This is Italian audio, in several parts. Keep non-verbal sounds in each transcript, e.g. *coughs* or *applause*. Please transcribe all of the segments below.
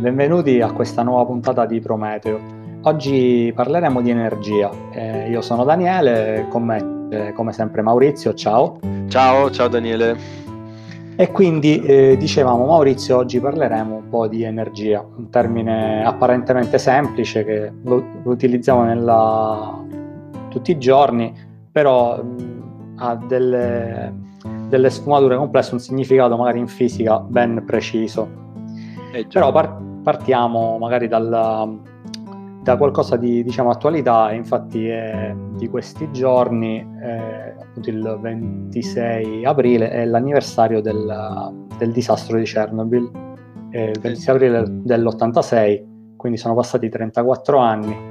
benvenuti a questa nuova puntata di Prometeo. Oggi parleremo di energia. Eh, io sono Daniele, con me eh, come sempre Maurizio, ciao. Ciao, ciao Daniele. E quindi eh, dicevamo Maurizio, oggi parleremo un po' di energia, un termine apparentemente semplice che lo, lo utilizziamo nella... tutti i giorni, però mh, ha delle, delle sfumature complesse, un significato magari in fisica ben preciso. Eh, Però par- partiamo magari dalla, da qualcosa di diciamo, attualità, infatti è di questi giorni, eh, appunto il 26 aprile, è l'anniversario del, del disastro di Chernobyl, eh, il 26 aprile dell'86, quindi sono passati 34 anni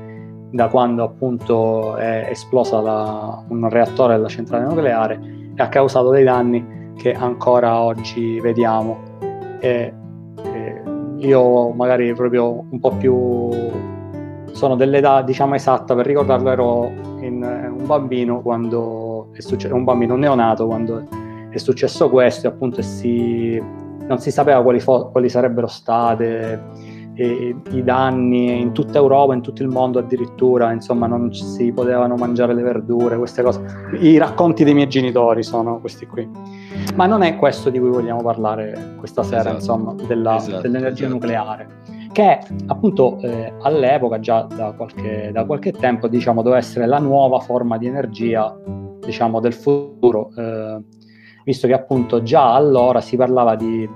da quando appunto è esplosa la, un reattore della centrale nucleare e ha causato dei danni che ancora oggi vediamo. E io magari proprio un po' più sono dell'età diciamo esatta per ricordarlo ero in, eh, un bambino quando è successo un bambino neonato quando è successo questo e appunto si, non si sapeva quali, fo- quali sarebbero state e, i danni in tutta Europa, in tutto il mondo addirittura, insomma non si potevano mangiare le verdure, queste cose. I racconti dei miei genitori sono questi qui. Ma non è questo di cui vogliamo parlare questa sera, esatto. insomma, della, esatto, dell'energia esatto. nucleare, che appunto eh, all'epoca, già da qualche, da qualche, tempo, diciamo, doveva essere la nuova forma di energia, diciamo, del futuro, eh, visto che appunto già allora si parlava di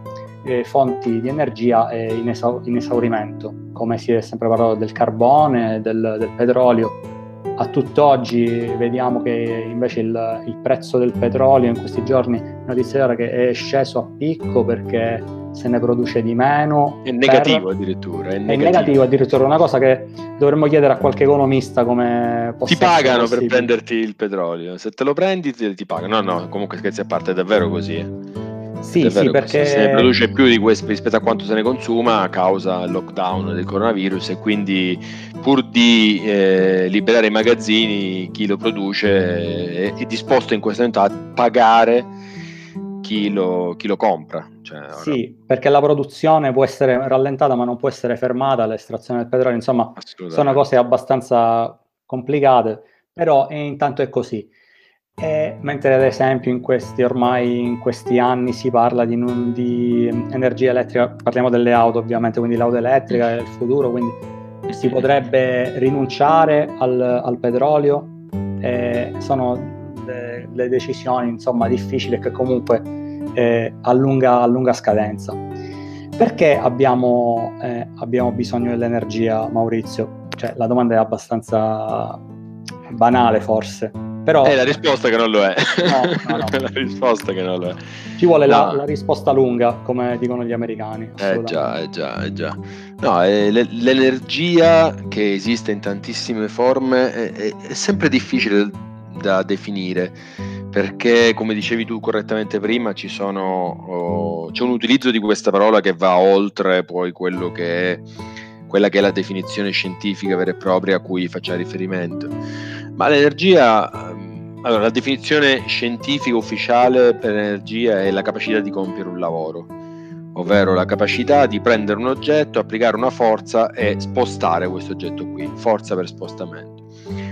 eh, fonti di energia eh, in, esau- in, esaurimento, come si è sempre parlato del carbone, del, del petrolio a tutt'oggi vediamo che invece il, il, prezzo del petrolio in questi giorni notizia era che è sceso a picco perché se ne produce di meno. È negativo per... addirittura. È negativo. è negativo. addirittura, una cosa che dovremmo chiedere a qualche economista come Ti pagano per prenderti il petrolio, se te lo prendi ti, ti pagano. No, no, comunque scherzi a parte, è davvero così. Eh. Sì, sì, perché se ne produce più di questo rispetto a quanto se ne consuma a causa del lockdown del coronavirus e quindi pur di eh, liberare i magazzini chi lo produce è, è, disposto in questo momento a pagare chi lo, chi lo compra. Cioè. Sì, perché la produzione può essere rallentata ma non può essere fermata, l'estrazione del petrolio, insomma sono cose abbastanza complicate, però eh, intanto è così. E, mentre ad esempio in questi, ormai in questi anni si parla di, di, energia elettrica, parliamo delle auto ovviamente, quindi l'auto elettrica è il futuro, quindi si potrebbe rinunciare al, al petrolio, eh, sono le, le, decisioni insomma difficili che comunque eh, a, lunga, a, lunga, scadenza. Perché abbiamo, eh, abbiamo bisogno dell'energia, Maurizio? Cioè, la domanda è abbastanza banale forse però... È la risposta che non lo è. No, no, no. *laughs* la risposta che non lo è. Ci vuole la, la, risposta lunga, come dicono gli americani. Eh già, eh già, eh già. No, è l'energia che esiste in tantissime forme è, è, è sempre difficile da definire perché come dicevi tu correttamente prima ci sono, oh, c'è un utilizzo di questa parola che va oltre poi quello che è quella che è la definizione scientifica vera e propria a cui facciamo riferimento ma l'energia, allora la definizione scientifica ufficiale per l'energia è la capacità di compiere un lavoro, ovvero la capacità di prendere un oggetto, applicare una forza e spostare questo oggetto qui, forza per spostamento.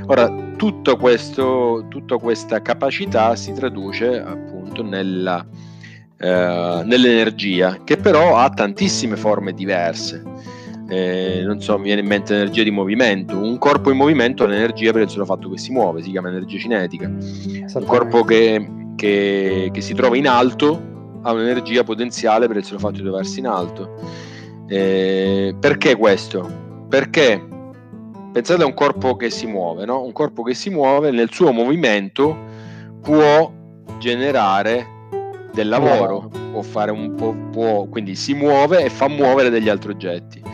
Ora, tutto questo, tutta questa capacità si traduce appunto nella, eh, nell'energia, che però ha tantissime forme diverse eh, non so, mi viene in mente l'energia di movimento. Un corpo in movimento ha l'energia per il solo fatto che si muove, si chiama energia cinetica. Un corpo che, che, che, si trova in alto ha un'energia potenziale per il solo fatto di trovarsi in alto. Eh, perché questo? Perché pensate a un corpo che si muove, no? Un corpo che si muove nel suo movimento può generare del lavoro, può fare un po', può, quindi si muove e fa muovere degli altri oggetti.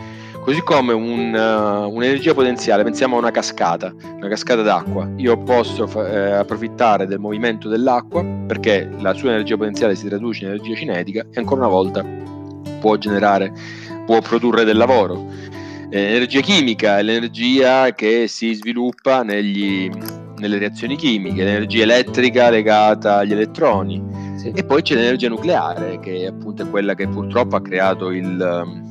Così come un, uh, un'energia potenziale, pensiamo a una cascata, una cascata d'acqua. Io posso eh, approfittare del movimento dell'acqua perché la sua energia potenziale si traduce in energia cinetica e ancora una volta può generare, può produrre del lavoro. L'energia chimica è l'energia che si sviluppa negli, nelle reazioni chimiche, l'energia elettrica legata agli elettroni. Sì. E poi c'è l'energia nucleare, che appunto è quella che purtroppo ha creato il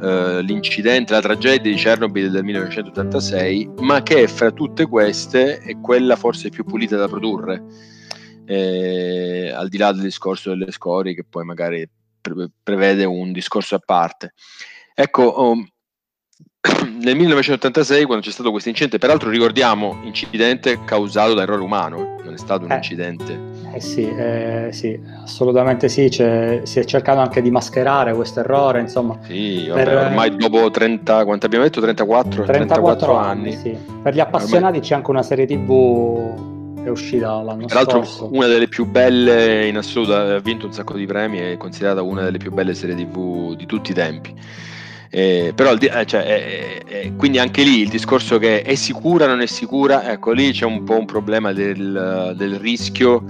eh, l'incidente, la tragedia di Chernobyl del 1986, ma che fra tutte queste è quella forse più pulita da produrre, eh, al di là del discorso delle scorie che poi magari pre- prevede un discorso a parte. Ecco, oh, *coughs* nel 1986 quando c'è stato questo incidente, peraltro ricordiamo incidente causato da errore umano, non è stato un eh, incidente. Eh sì, eh, sì, assolutamente sì, c'è, si è cercato anche di mascherare questo errore, insomma. Sì, vabbè, per, ormai dopo 30, quanto abbiamo detto, 34, 34, 34 anni. Sì. Per gli appassionati ormai... c'è anche una serie tv è uscita l'anno Tra l'altro scorso. una delle più belle in assoluto, ha vinto un sacco di premi, è considerata una delle più belle serie tv di tutti i tempi. Eh, però eh, cioè, eh, eh, quindi anche lì il discorso che è sicura o non è sicura, ecco lì c'è un po' un problema del, del rischio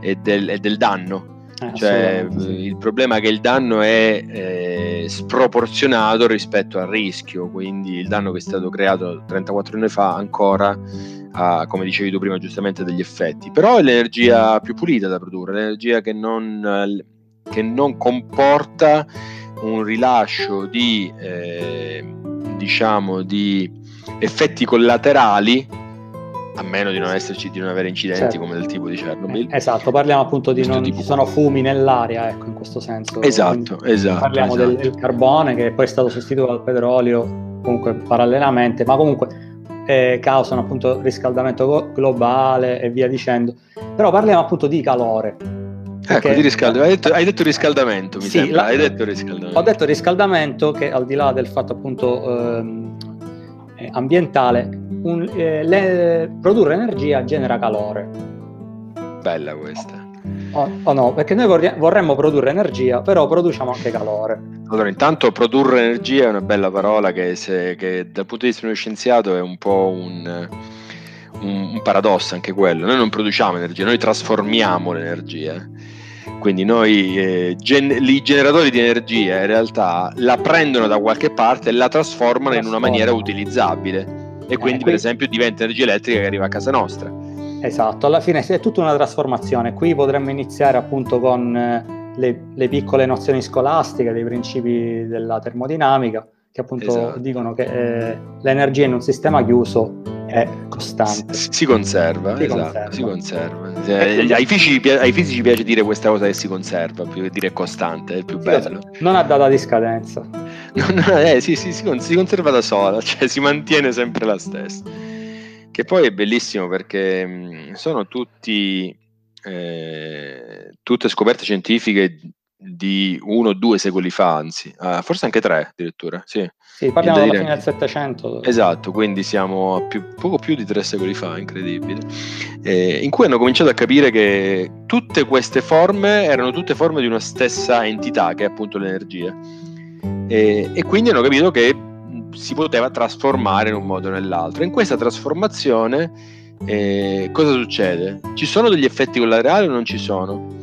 e del, e del danno. Eh, cioè, il problema è che il danno è eh, sproporzionato rispetto al rischio, quindi il danno che è stato creato 34 anni fa ancora ha, come dicevi tu prima, giustamente degli effetti. Però è l'energia più pulita da produrre, l'energia che non, che non comporta un rilascio di, eh, diciamo, di effetti collaterali a meno di non esserci di non avere incidenti certo. come del tipo di Chernobyl. Eh, esatto, parliamo appunto di non ci sono fumi nell'aria, ecco, in questo senso. Esatto, Quindi esatto. Parliamo esatto. Del, del, carbone che poi è stato sostituito dal petrolio, comunque parallelamente, ma comunque eh, causano appunto riscaldamento globale e via dicendo. Però parliamo appunto di calore. Ecco, di riscaldamento. Hai detto, hai detto riscaldamento, mi sì, sembra. La, hai detto riscaldamento. Ho detto riscaldamento che al di là del fatto appunto ehm, ambientale, un, eh, le, produrre energia genera calore. Bella questa. O, o no, perché noi vorremmo, vorremmo produrre energia, però produciamo anche calore. Allora, intanto produrre energia è una bella parola che, se, che dal punto di vista di uno scienziato è un po' un, un, un paradosso anche quello. Noi non produciamo energia, noi trasformiamo l'energia. Quindi noi, eh, gen- i generatori di energia in realtà la prendono da qualche parte e la trasformano in una maniera utilizzabile e quindi eh, per esempio diventa energia elettrica che arriva a casa nostra. Esatto, alla fine è tutta una trasformazione. Qui potremmo iniziare appunto con eh, le, le piccole nozioni scolastiche dei principi della termodinamica che appunto esatto. dicono che eh, l'energia in un sistema chiuso è costante. Si, si conserva, si esatto, conserva. si conserva. Eh, ai, fisici, ai, fisici, piace dire questa cosa che si conserva, più che dire costante, è più bello. Non ha data di scadenza. *laughs* non, eh, sì, sì, si, si conserva da sola, *laughs* cioè si mantiene sempre la stessa. Che poi è bellissimo perché sono tutti, eh, tutte scoperte scientifiche di uno o due secoli fa, anzi, uh, forse anche tre addirittura. Sì, sì parliamo della fine del Settecento. Esatto, quindi siamo a più, poco più di tre secoli fa, incredibile. Eh, in cui hanno cominciato a capire che tutte queste forme erano tutte forme di una stessa entità, che è appunto l'energia. E, e quindi hanno capito che si poteva trasformare in un modo o nell'altro. In questa trasformazione eh, cosa succede? Ci sono degli effetti collaterali o non ci sono?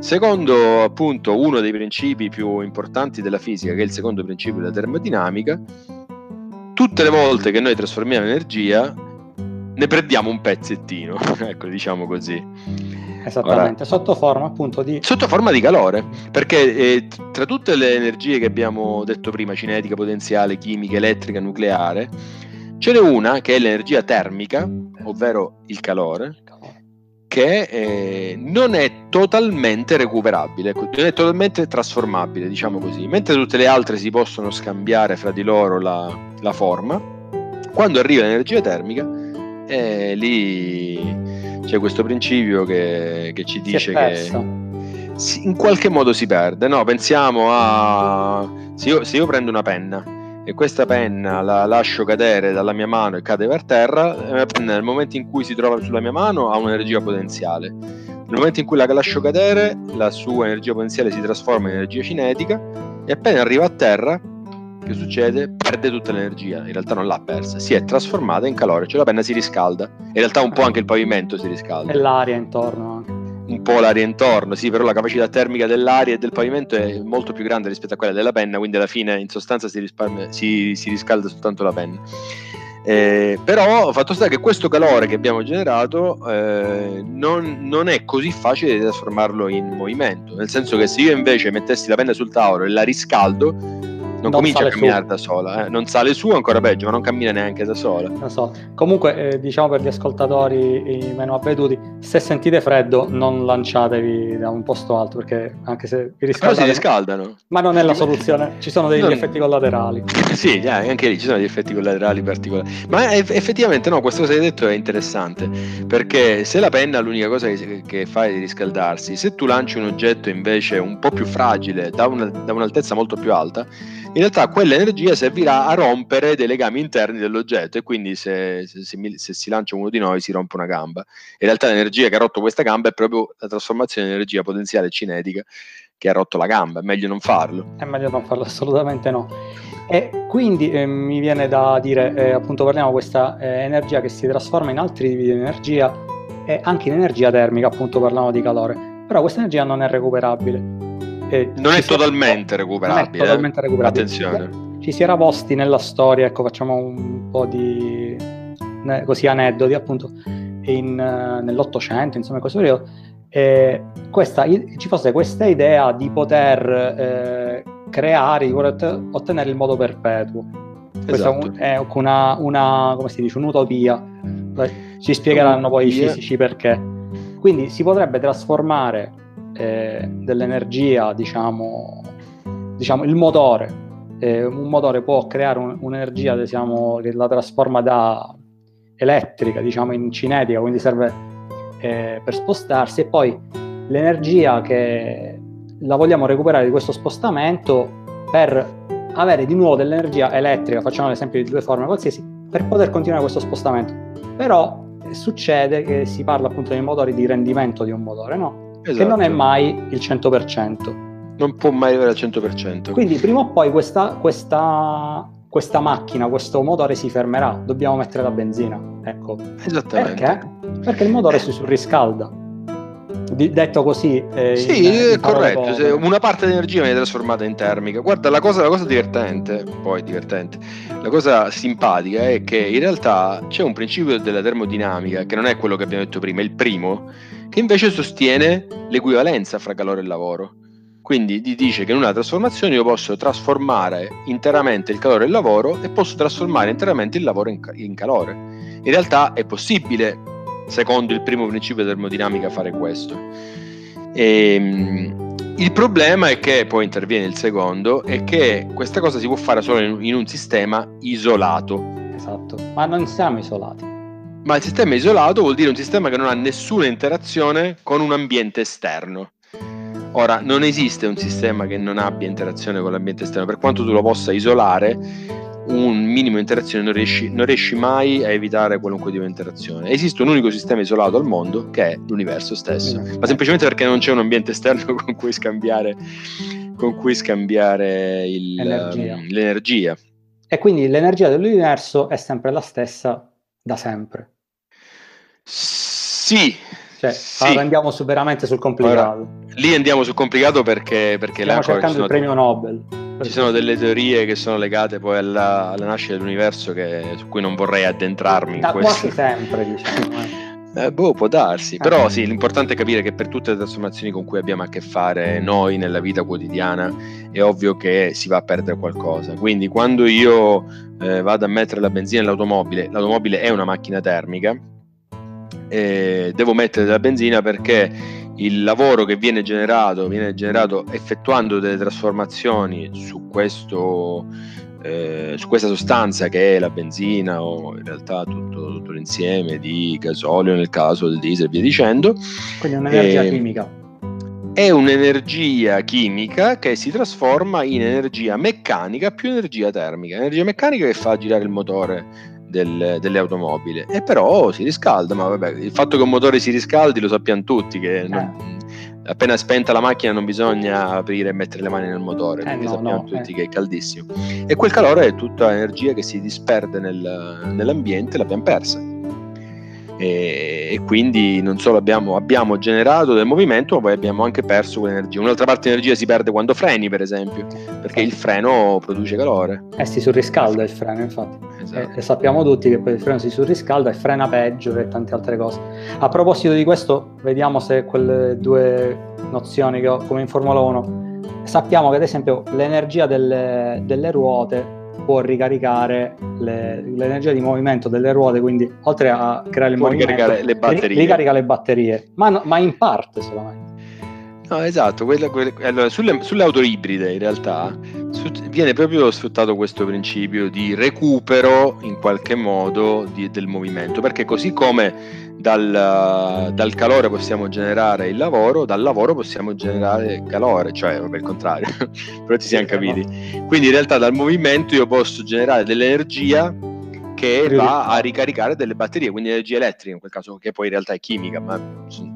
Secondo appunto uno dei principi più importanti della fisica, che è il secondo principio della termodinamica, tutte le volte che noi trasformiamo energia ne prendiamo un pezzettino, *laughs* ecco diciamo così. Esattamente, Ora, sotto forma appunto di... Sotto forma di calore, perché eh, tra tutte le energie che abbiamo detto prima, cinetica, potenziale, chimica, elettrica, nucleare, ce n'è una che è l'energia termica, ovvero il calore, che eh, non è totalmente recuperabile, ecco, non è totalmente trasformabile, diciamo così. Mentre tutte le altre si possono scambiare fra di loro la, la forma, quando arriva l'energia termica, eh, lì c'è questo principio che, che ci dice che in qualche modo si perde. No, pensiamo a se io, se io prendo una penna e questa penna la lascio cadere dalla mia mano e cade per terra, nel momento in cui si trova sulla mia mano ha un'energia potenziale. Nel momento in cui la lascio cadere, la sua energia potenziale si trasforma in energia cinetica e appena arriva a terra, che succede? Perde tutta l'energia. In realtà non l'ha persa, si è trasformata in calore, cioè la penna si riscalda. In realtà un po' anche il pavimento si riscalda. E l'aria intorno anche un po' l'aria intorno, sì, però la capacità termica dell'aria e del pavimento è molto più grande rispetto a quella della penna, quindi alla fine in sostanza si, si, si riscalda soltanto la penna. Eh, però fatto sta che questo calore che abbiamo generato eh, non, non, è così facile di trasformarlo in movimento, nel senso che se io invece mettessi la penna sul tavolo e la riscaldo, non, non comincia a camminare su. da sola, eh. non sale su ancora peggio, ma non cammina neanche da sola. So. Comunque, eh, diciamo per gli ascoltatori meno avveduti, se sentite freddo non lanciatevi da un posto alto perché anche se vi riscaldate... Però si riscaldano. Ma non è la soluzione, ci sono degli non... effetti collaterali. *laughs* Sì, anche lì ci sono degli effetti collaterali particolari. Ma effettivamente no, questa cosa che hai detto è interessante, perché se la penna l'unica cosa che, che fa è di riscaldarsi, se tu lanci un oggetto invece un po' più fragile, da, una, da un'altezza molto più alta, in realtà quell'energia servirà a rompere dei legami interni dell'oggetto e quindi se, se, se, se, si lancia uno di noi si rompe una gamba. In realtà l'energia che ha rotto questa gamba è proprio la trasformazione di energia potenziale cinetica che ha rotto la gamba, è meglio non farlo. È meglio non farlo, assolutamente no. E quindi eh, mi viene da dire, eh, appunto parliamo di questa eh, energia che si trasforma in altri tipi di energia e anche in energia termica, appunto parliamo di calore, però questa energia non è recuperabile eh, non è totalmente recuperabile. Non è totalmente recuperabile. Attenzione. Ci si era posti nella storia, ecco, facciamo un po' di così aneddoti, appunto, in, nell'Ottocento, insomma, in questo periodo, eh, questa, ci fosse questa idea di poter eh, creare, di poter ottenere il modo perpetuo. Questa esatto. è una, una, come si dice, un'utopia. Ci spiegheranno poi i fisici perché. Quindi si potrebbe trasformare eh, dell'energia, diciamo, diciamo, il motore. Eh, un motore può creare un, un'energia diciamo, che la trasforma da elettrica diciamo, in cinetica, quindi serve eh, per spostarsi, e poi l'energia che la vogliamo recuperare di questo spostamento per avere di nuovo dell'energia elettrica, facciamo l'esempio di due forme qualsiasi, per poter continuare questo spostamento. Però succede che si parla appunto dei motori di rendimento di un motore, no? Esatto. che non è mai il 100%. Non può mai arrivare al 100%. Quindi prima o poi questa, questa, questa macchina, questo motore si fermerà, dobbiamo mettere la benzina. Ecco. Esattamente. Perché? Perché il motore si surriscalda. detto così, eh, sì, in, in corretto. Se una parte dell'energia viene trasformata in termica. Guarda, la cosa, la cosa divertente, poi divertente, la cosa simpatica è che in realtà c'è un principio della termodinamica che non è quello che abbiamo detto prima, il primo, che invece sostiene l'equivalenza fra calore e lavoro. Quindi dice che in una trasformazione io posso trasformare interamente il calore il lavoro e posso trasformare interamente il lavoro in, in calore. In realtà è possibile, secondo il primo principio di termodinamica, fare questo. E, ehm, il problema è che, poi interviene il secondo, è che questa cosa si può fare solo in, in un sistema isolato. Esatto, ma non siamo isolati. Ma il sistema isolato vuol dire un sistema che non ha nessuna interazione con un ambiente esterno. Ora, non esiste un sistema che non abbia interazione con l'ambiente esterno, per quanto tu lo possa isolare, un minimo di interazione non riesci, non riesci mai a evitare qualunque tipo di interazione. Esiste un unico sistema isolato al mondo che è l'universo stesso, ma semplicemente perché non c'è un ambiente esterno *laughs* con cui scambiare, con cui scambiare il, l'energia. l'energia. E quindi l'energia dell'universo è sempre la stessa da sempre. Sì. Cioè, sì. Andiamo su, veramente sul complicato. Ora, lì andiamo sul complicato perché, perché Stiamo cercando il premio Nobel. Ci sono delle teorie che sono legate poi alla, alla nascita dell'universo che, su cui non vorrei addentrarmi. Da quasi sempre, diciamo. Eh. Eh, boh, può darsi, però sì, l'importante è capire che per tutte le trasformazioni con cui abbiamo a che fare noi nella vita quotidiana è ovvio che si va a perdere qualcosa. Quindi quando io eh, vado a mettere la benzina nell'automobile, l'automobile è una macchina termica, eh, devo mettere della benzina perché il lavoro che viene generato viene generato effettuando delle trasformazioni su questo eh, su questa sostanza che è la benzina o in realtà tutto, tutto l'insieme di gasolio nel caso del diesel e via dicendo. Quindi è un'energia eh, chimica. È un'energia chimica che si trasforma in energia meccanica più energia termica. Energia meccanica che fa girare il motore del, delle automobili e però si riscalda ma vabbè il fatto che un motore si riscaldi lo sappiamo tutti che non, eh appena spenta la macchina non bisogna aprire e mettere le mani nel motore, eh no, sappiamo no, tutti eh. che è caldissimo. E quel calore è tutta l'energia che si disperde nel, nell'ambiente, l'abbiamo persa. E, e, quindi non solo abbiamo, abbiamo, generato del movimento, ma poi abbiamo anche perso quell'energia. Un'altra parte dell'energia si perde quando freni, per esempio, perché il freno produce calore. Eh, si surriscalda il freno, infatti. Esatto. E, e, sappiamo tutti che poi il freno si surriscalda e frena peggio e tante altre cose. A proposito di questo, vediamo se quelle due nozioni che ho come in Formula 1 sappiamo che ad esempio l'energia delle, delle ruote può ricaricare le, l'energia di movimento delle ruote, quindi oltre a creare il può movimento, le batterie. ricarica le batterie, ma, no, ma in parte solamente. No, esatto, quella, quella, allora, sulle, sulle, auto ibride in realtà su, viene proprio sfruttato questo principio di recupero in qualche modo di, del movimento, perché così come dal, dal, calore possiamo generare il lavoro, dal lavoro possiamo generare calore, cioè per il contrario, *laughs* però ti siamo capiti. Quindi in realtà dal movimento io posso generare dell'energia che va a ricaricare delle batterie, quindi energia elettrica in quel caso, che poi in realtà è chimica, ma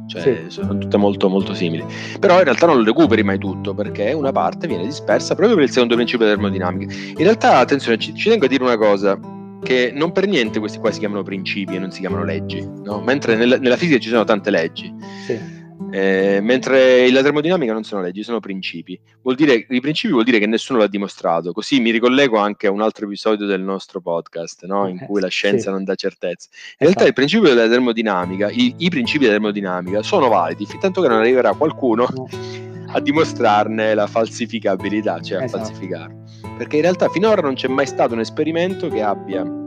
cioè, sì. sono tutte molto, molto simili. Però in realtà non lo recuperi mai tutto, perché una parte viene dispersa proprio per il secondo principio della termodinamica. In realtà, attenzione, ci, ci tengo a dire una cosa, che non per niente questi qua si chiamano principi e non si chiamano leggi, no? mentre nel, nella fisica ci sono tante leggi. Sì. Eh, mentre la termodinamica non sono leggi, sono principi. Vuol dire, I principi vuol dire che nessuno l'ha dimostrato. Così mi ricollego anche a un altro episodio del nostro podcast, no? in cui la scienza sì. non dà certezza. In esatto. realtà il principio della termodinamica, i, i, principi della termodinamica sono validi fin tanto che non arriverà qualcuno no. a dimostrarne la falsificabilità, cioè esatto. a falsificarlo. Perché in realtà finora non c'è mai stato un esperimento che abbia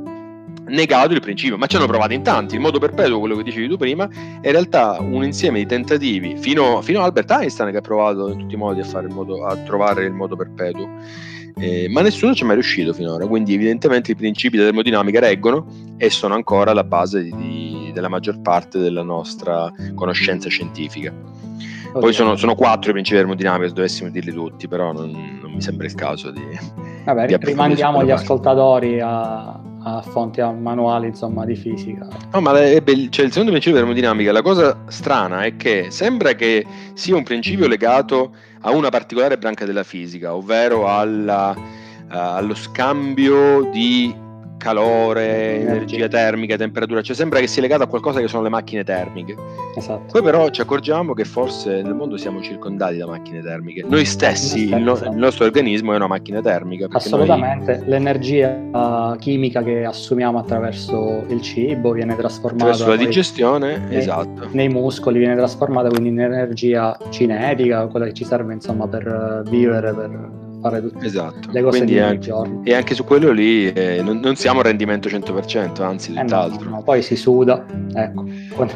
negato il principio, ma ci hanno provato in tanti. Il modo perpetuo, quello che dicevi tu prima, è in realtà un insieme di tentativi fino, fino a Albert Einstein che ha provato in tutti i modi a, modo, a trovare il modo perpetuo. Eh, ma nessuno ci è mai riuscito finora, quindi evidentemente i principi della termodinamica reggono e sono ancora la base di, di, della maggior parte della nostra conoscenza scientifica. Poi sono, sono, quattro i principi termodinamici, se dovessimo dirli tutti, però non, non mi sembra il caso di... Vabbè, di rimandiamo gli ascoltatori a, a fonti a manuali insomma di fisica. No, ma è be- cioè, il secondo principio di termodinamica, la cosa strana è che sembra che sia un principio legato a una particolare branca della fisica, ovvero alla, uh, allo scambio di calore, energia termica, temperatura, cioè sembra che sia legato a qualcosa che sono le macchine termiche. Esatto. Poi però ci accorgiamo che forse nel mondo siamo circondati da macchine termiche. Noi stessi, il, no- il nostro organismo è una macchina termica. Assolutamente, noi... l'energia chimica che assumiamo attraverso il cibo viene trasformata... Attraverso la digestione, nei, esatto. Nei muscoli viene trasformata quindi in energia cinetica, quella che ci serve insomma per vivere, per fare tutte esatto. le cose Quindi anche, giorno. E anche su quello lì eh, non, non, siamo a rendimento 100%, anzi tutt'altro. Eh no, no, poi si suda, ecco.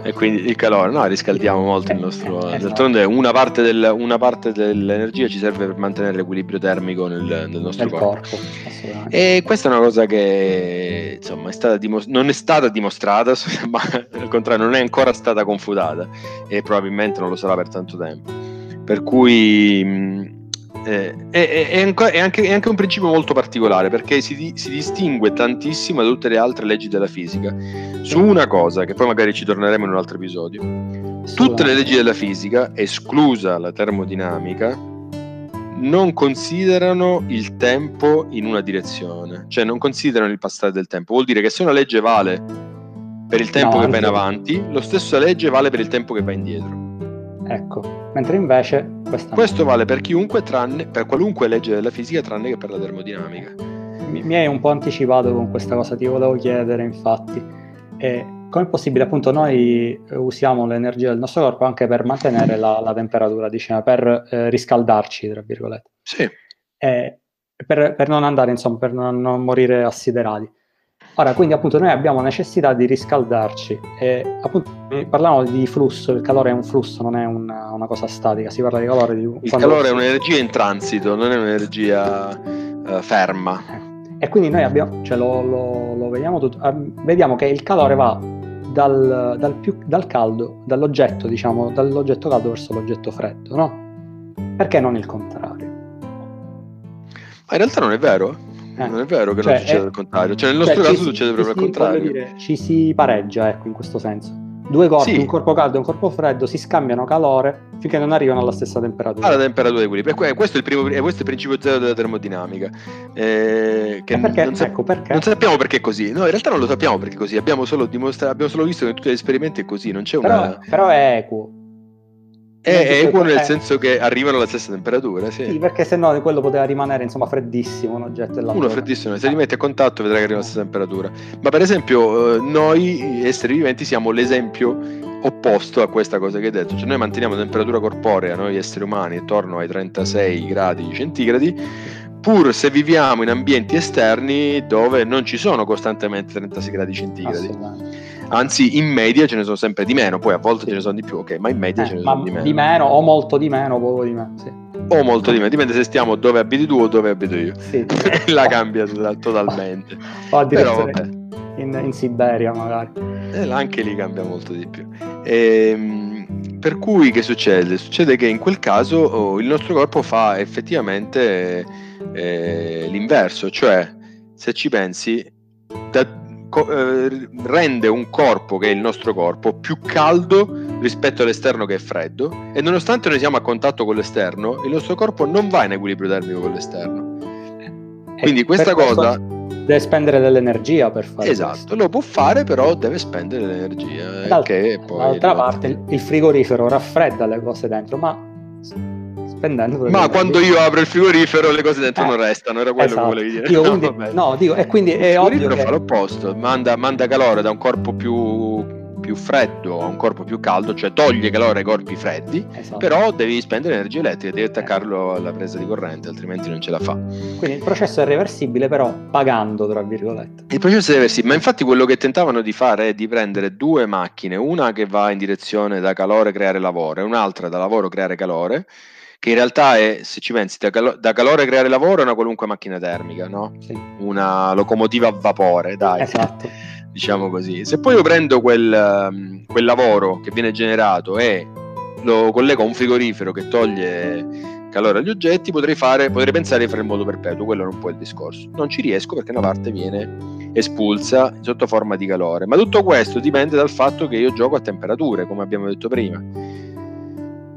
E quindi il calore, no, riscaldiamo molto il eh, nostro... Eh, esatto. D'altronde una parte, del, una parte, dell'energia ci serve per mantenere l'equilibrio termico nel, nel nostro nel corpo. corpo e questa è una cosa che insomma è stata dimos- non è stata dimostrata, *laughs* ma al contrario non è ancora stata confutata e probabilmente non lo sarà per tanto tempo. Per cui eh, è, è, è, anche, è, anche, un principio molto particolare perché si, si, distingue tantissimo da tutte le altre leggi della fisica su una cosa che poi magari ci torneremo in un altro episodio. Tutte le leggi della fisica, esclusa la termodinamica, non considerano il tempo in una direzione, cioè non considerano il passare del tempo. Vuol dire che se una legge vale per il tempo no, che va in avanti, lo stesso legge vale per il tempo che va indietro. Ecco, mentre invece questo vale per chiunque, tranne, per qualunque legge della fisica, tranne che per la termodinamica. Mi, mi hai un po' anticipato con questa cosa, ti volevo chiedere infatti. Eh, com'è possibile appunto noi usiamo l'energia del nostro corpo anche per mantenere la, la temperatura, diciamo, per eh, riscaldarci, tra virgolette? Sì. Eh, per, per, non andare, insomma, per non, non morire assiderati. Ora, quindi appunto noi abbiamo necessità di riscaldarci e appunto parliamo di flusso, il calore è un flusso, non è una, una cosa statica, si parla di calore di... Il calore è un'energia in transito, non è un'energia uh, ferma. E quindi noi abbiamo, cioè lo, lo, lo vediamo tutto, uh, vediamo che il calore va dal, dal, più, dal caldo, dall'oggetto, diciamo, dall'oggetto caldo verso l'oggetto freddo, no? Perché non il contrario? Ma in realtà non è vero. Eh. Non è vero che cioè, non succede il contrario, cioè nel cioè, nostro caso succede proprio il contrario. Dire, ci si pareggia, ecco, in questo senso. Due corpi, sì. un corpo caldo e un corpo freddo, si scambiano calore finché non arrivano alla stessa temperatura. Alla temperatura di equilibrio. Questo è il, primo, questo è il principio zero della termodinamica. Eh, che perché? Non, sa- ecco, perché? non sappiamo perché è così. No, in realtà non lo sappiamo perché è così. Abbiamo solo, dimostra- abbiamo solo visto che tutti gli esperimenti è così. Non c'è però, una... però è equo è equo nel senso che arrivano alla stessa temperatura, sì. sì perché se no quello poteva rimanere insomma freddissimo un oggetto e Uno freddissimo, se li metti a contatto vedrai che arriva alla stessa temperatura. Ma per esempio eh, noi esseri viventi siamo l'esempio opposto a questa cosa che hai detto, cioè noi manteniamo temperatura corporea, noi esseri umani, attorno ai 36 gradi centigradi, pur se viviamo in ambienti esterni dove non ci sono costantemente 36 gradi centigradi. Anzi, in media ce ne sono sempre di meno, poi a volte ce ne sono di più, ok, ma in media eh, ce ne sono di meno. Di meno o molto di meno, poco di meno, sì. O molto di meno, dipende se stiamo dove abiti tu o dove abito io. Sì. *laughs* La cambia totalmente. O addirittura in, in, Siberia magari. Eh, anche lì cambia molto di più. Ehm, per cui che succede? Succede che in quel caso oh, il nostro corpo fa effettivamente eh, l'inverso, cioè se ci pensi, co- eh, rende un corpo che è il nostro corpo più caldo rispetto all'esterno che è freddo e nonostante noi siamo a contatto con l'esterno, il nostro corpo non va in equilibrio termico con l'esterno. Eh, Quindi questa cosa deve spendere dell'energia per fare esatto, questo. lo può fare però deve spendere l'energia poi d'altra parte il frigorifero raffredda le cose dentro ma spendendo ma quando io apro il frigorifero le cose dentro eh, non restano era quello esatto. che volevi dire io, quindi, no, no, dico e quindi è il frigorifero che... fa l'opposto manda, manda calore da un corpo più più freddo a un corpo più caldo, cioè toglie calore ai corpi freddi, esatto. però devi spendere energia elettrica, devi attaccarlo alla presa di corrente, altrimenti non ce la fa. Quindi il processo è reversibile, però pagando, tra virgolette. Il processo è reversibile, ma infatti quello che tentavano di fare è di prendere due macchine, una che va in direzione da calore creare lavoro e un'altra da lavoro creare calore che in realtà è, se ci pensi, da, calo- da, calore creare lavoro è una qualunque macchina termica, no? Sì. Una locomotiva a vapore, dai. Esatto diciamo così. Se poi io prendo quel, um, quel lavoro che viene generato e lo collego a un frigorifero che toglie calore agli oggetti, potrei, fare, potrei pensare di fare in modo perpetuo, quello non può il discorso. Non ci riesco perché una parte viene espulsa sotto forma di calore. Ma tutto questo dipende dal fatto che io gioco a temperature, come abbiamo detto prima.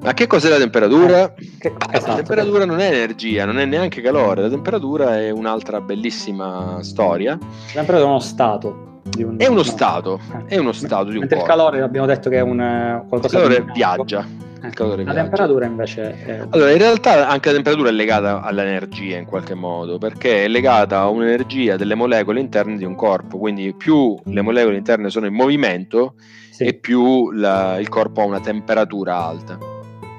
Ma che cos'è la temperatura? Eh, che, esatto, la temperatura non è energia, non è neanche calore, la temperatura è un'altra bellissima storia. La temperatura è uno stato un, è uno no. stato, è uno stato di un Mentre il calore abbiamo detto che è un eh, qualcosa il calore viaggia. Il calore la viaggia. temperatura invece è... Allora, in realtà anche la temperatura è legata all'energia in qualche modo, perché è legata a un'energia delle molecole interne di un corpo, quindi più le molecole interne sono in movimento sì. e più la, il corpo ha una temperatura alta.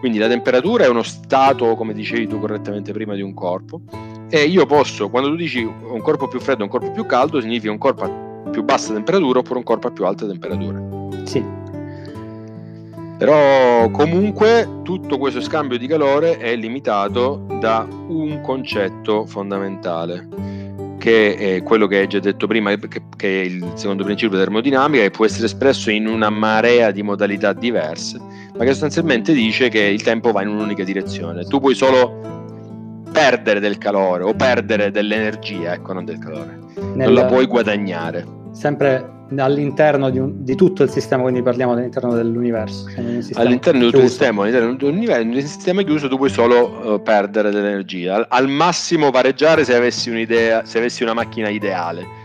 Quindi la temperatura è uno stato, come dicevi tu correttamente prima, di un corpo. E io posso, quando tu dici un corpo più freddo e un corpo più caldo, significa un corpo più bassa temperatura oppure un corpo a più alta temperatura. Sì. Però comunque tutto questo scambio di calore è limitato da un concetto fondamentale, che è quello che hai già detto prima, che, che è il secondo principio termodinamica, che può essere espresso in una marea di modalità diverse, ma che sostanzialmente dice che il tempo va in un'unica direzione. Tu puoi solo perdere del calore o perdere dell'energia, ecco, non del calore. Nel... Non la puoi guadagnare sempre all'interno di, un, di, tutto il sistema, quindi parliamo all'interno dell'universo. All'interno tutto il sistema, all'interno dell'universo, in un sistema chiuso tu puoi solo uh, perdere dell'energia, al, al, massimo pareggiare se avessi un'idea, se avessi una macchina ideale.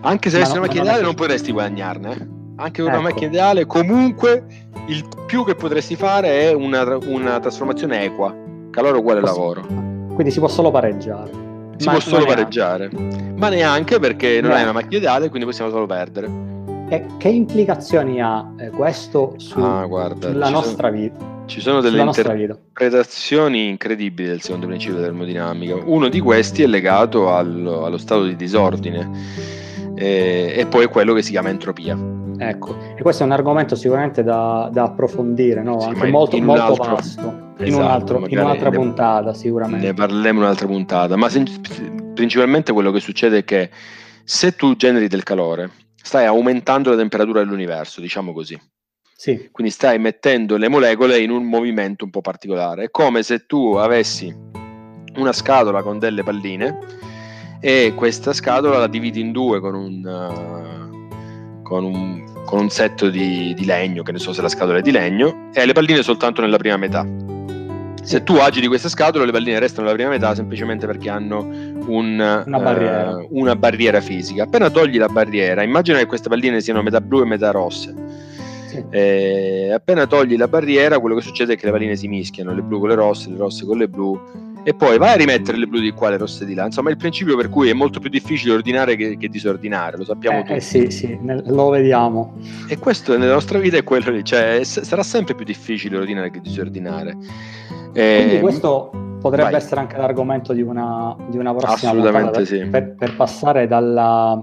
Anche se avessi no, una macchina ideale non potresti guadagnarne. Eh. Anche con ecco. una macchina ideale, comunque il più che potresti fare è una, una trasformazione equa, calore uguale Posso... lavoro. Quindi si può solo pareggiare si ma, può solo pareggiare, ma neanche perché non hai una macchina ideale, quindi possiamo solo perdere. E che implicazioni ha eh, questo su, ah, guarda, sulla nostra sono, vita? Ci sono delle interpretazioni incredibili del secondo principio della termodinamica. Uno di questi è legato al, allo stato di disordine e, e poi quello che si chiama entropia. Ecco, e questo è un argomento sicuramente da, da approfondire, no? sì, anche molto, molto altro, vasto. Esatto, in, un altro, in, un'altra ne, puntata, sicuramente. Ne parleremo in un'altra puntata, ma se, principalmente quello che succede è che se tu generi del calore, stai aumentando la temperatura dell'universo, diciamo così. Sì. Quindi stai mettendo le molecole in un movimento un po' particolare. È come se tu avessi una scatola con delle palline e questa scatola la dividi in due con un, uh, con un, con un set di, di, legno, che ne so se la scatola è di legno, e hai le palline soltanto nella prima metà. Se tu agiti questa scatola, le palline restano nella prima metà semplicemente perché hanno un, una, barriera. Uh, una, barriera. fisica. Appena togli la barriera, immagina che queste palline siano metà blu e metà rosse. Eh, appena togli la barriera, quello che succede è che le palline si mischiano, le blu con le rosse, le rosse con le blu e poi vai a rimettere le blu di qua, le rosse di là. Insomma, è il principio per cui è molto più difficile ordinare che, che disordinare, lo sappiamo eh, tutti. Eh sì, sì, lo vediamo. E questo nella nostra vita è quello lì, cioè sarà sempre più difficile ordinare che disordinare. Eh, Quindi questo potrebbe vai. essere anche l'argomento di una, di una prossima Assolutamente per, sì. per, per passare dalla,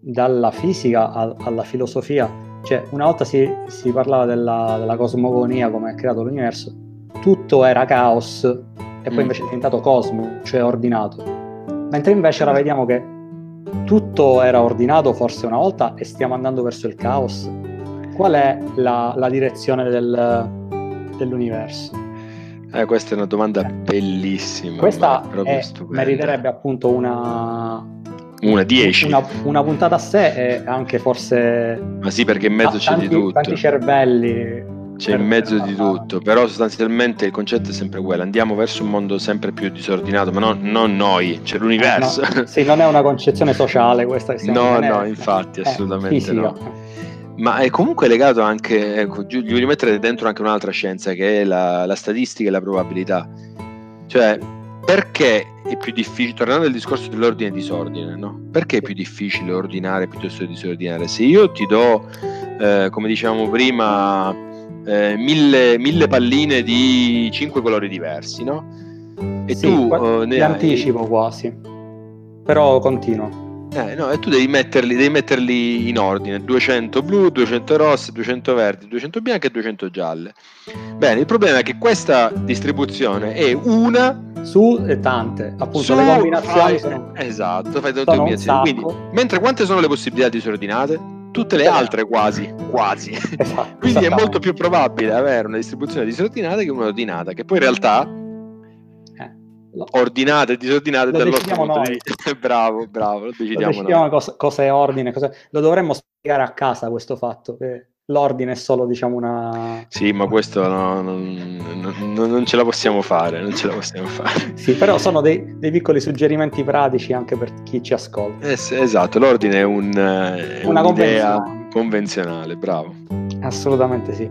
dalla fisica a, alla filosofia. Cioè, una volta si, si parlava della, della, cosmogonia, come è creato l'universo, tutto era caos e poi invece è diventato cosmo, cioè ordinato. Mentre invece ora vediamo che tutto era ordinato forse una volta e stiamo andando verso il caos. Qual è la, la direzione del, dell'universo? Eh, questa è una domanda bellissima. Questa è, meriterebbe appunto una, una 10 una, una, puntata a sé e anche forse ma sì perché in mezzo c'è tanti, di tutto tanti cervelli c'è in mezzo di tutto però sostanzialmente il concetto è sempre quello andiamo verso un mondo sempre più disordinato ma no, non noi c'è l'universo. Eh, no. sì non è una concezione sociale questa no no infatti assolutamente no. ma è comunque legato anche ecco, gli voglio mettere dentro anche un'altra scienza che è la, la statistica e la probabilità. Cioè perché è più difficile, tornando al discorso dell'ordine e disordine, no? perché è più difficile ordinare piuttosto che disordinare? Se io ti do, eh, come dicevamo prima, eh, mille, mille, palline di cinque colori diversi, no? E sì, tu eh, ne anticipo hai... quasi, però continuo. Eh, no, e tu devi metterli, devi metterli, in ordine: 200 blu, 200 rosse, 200 verdi, 200 bianche e 200 gialle. Bene, il problema è che questa distribuzione è una su e tante, appunto su, le combinazioni fai, sono Esatto, fai tante combinazioni. Quindi, mentre quante sono le possibilità disordinate? Tutte le altre quasi, quasi. Esatto, Quindi è molto più probabile avere una distribuzione disordinata che una ordinata, che poi in realtà ordinate e disordinate lo decidiamo noi. *laughs* bravo, bravo, lo decidiamo, lo decidiamo noi. Cosa, cosa, è ordine, cosa... lo dovremmo spiegare a casa questo fatto, che l'ordine è solo diciamo una... Sì, ma questo no, non, non, non, ce la possiamo fare, non ce la possiamo fare. *laughs* sì, però sono dei, dei, piccoli suggerimenti pratici anche per chi ci ascolta. Es- esatto, l'ordine è, un, è una un'idea convenzionale, bravo. Assolutamente sì.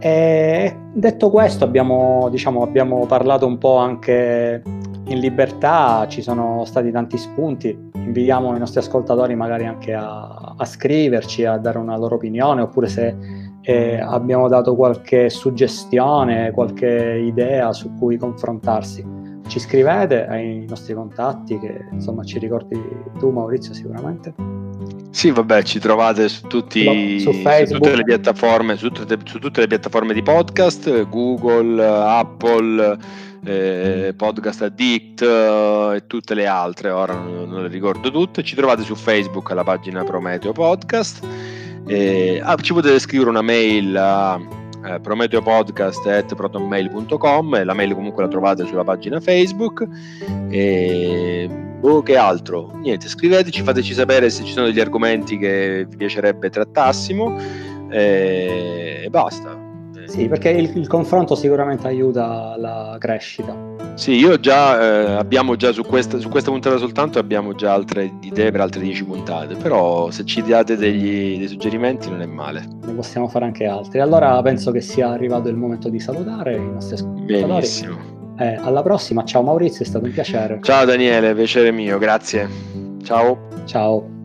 E detto questo, abbiamo, diciamo, abbiamo parlato un po' anche in libertà, ci sono stati tanti spunti. Invitiamo i nostri ascoltatori magari anche a, a scriverci, a dare una loro opinione, oppure se eh, abbiamo dato qualche suggestione, qualche idea su cui confrontarsi. Ci scrivete ai nostri contatti, che insomma ci ricordi tu Maurizio sicuramente. Sì, vabbè, ci trovate su, tutti, su, su tutte le piattaforme, su tutte, su tutte, le piattaforme di podcast, Google, Apple, eh, Podcast Addict eh, e tutte le altre, ora non, non, le ricordo tutte. Ci trovate su Facebook alla pagina Prometeo Podcast. Eh, ah, ci potete scrivere una mail a eh, prometeopodcast.protonmail.com la mail comunque la trovate sulla pagina Facebook. E boh, che altro? Niente, scriveteci, fateci sapere se ci sono degli argomenti che vi piacerebbe trattassimo e, e basta. Sì, perché il, il, confronto sicuramente aiuta la crescita. Sì, io già eh, abbiamo già su questa, su questa, puntata soltanto abbiamo già altre idee per altre 10 puntate, però se ci date degli, dei suggerimenti non è male. Ne possiamo fare anche altri. Allora penso che sia arrivato il momento di salutare i nostri ascoltatori. Benissimo. Eh, alla prossima, ciao Maurizio, è stato un piacere. Ciao Daniele, piacere mio, grazie. Ciao. Ciao.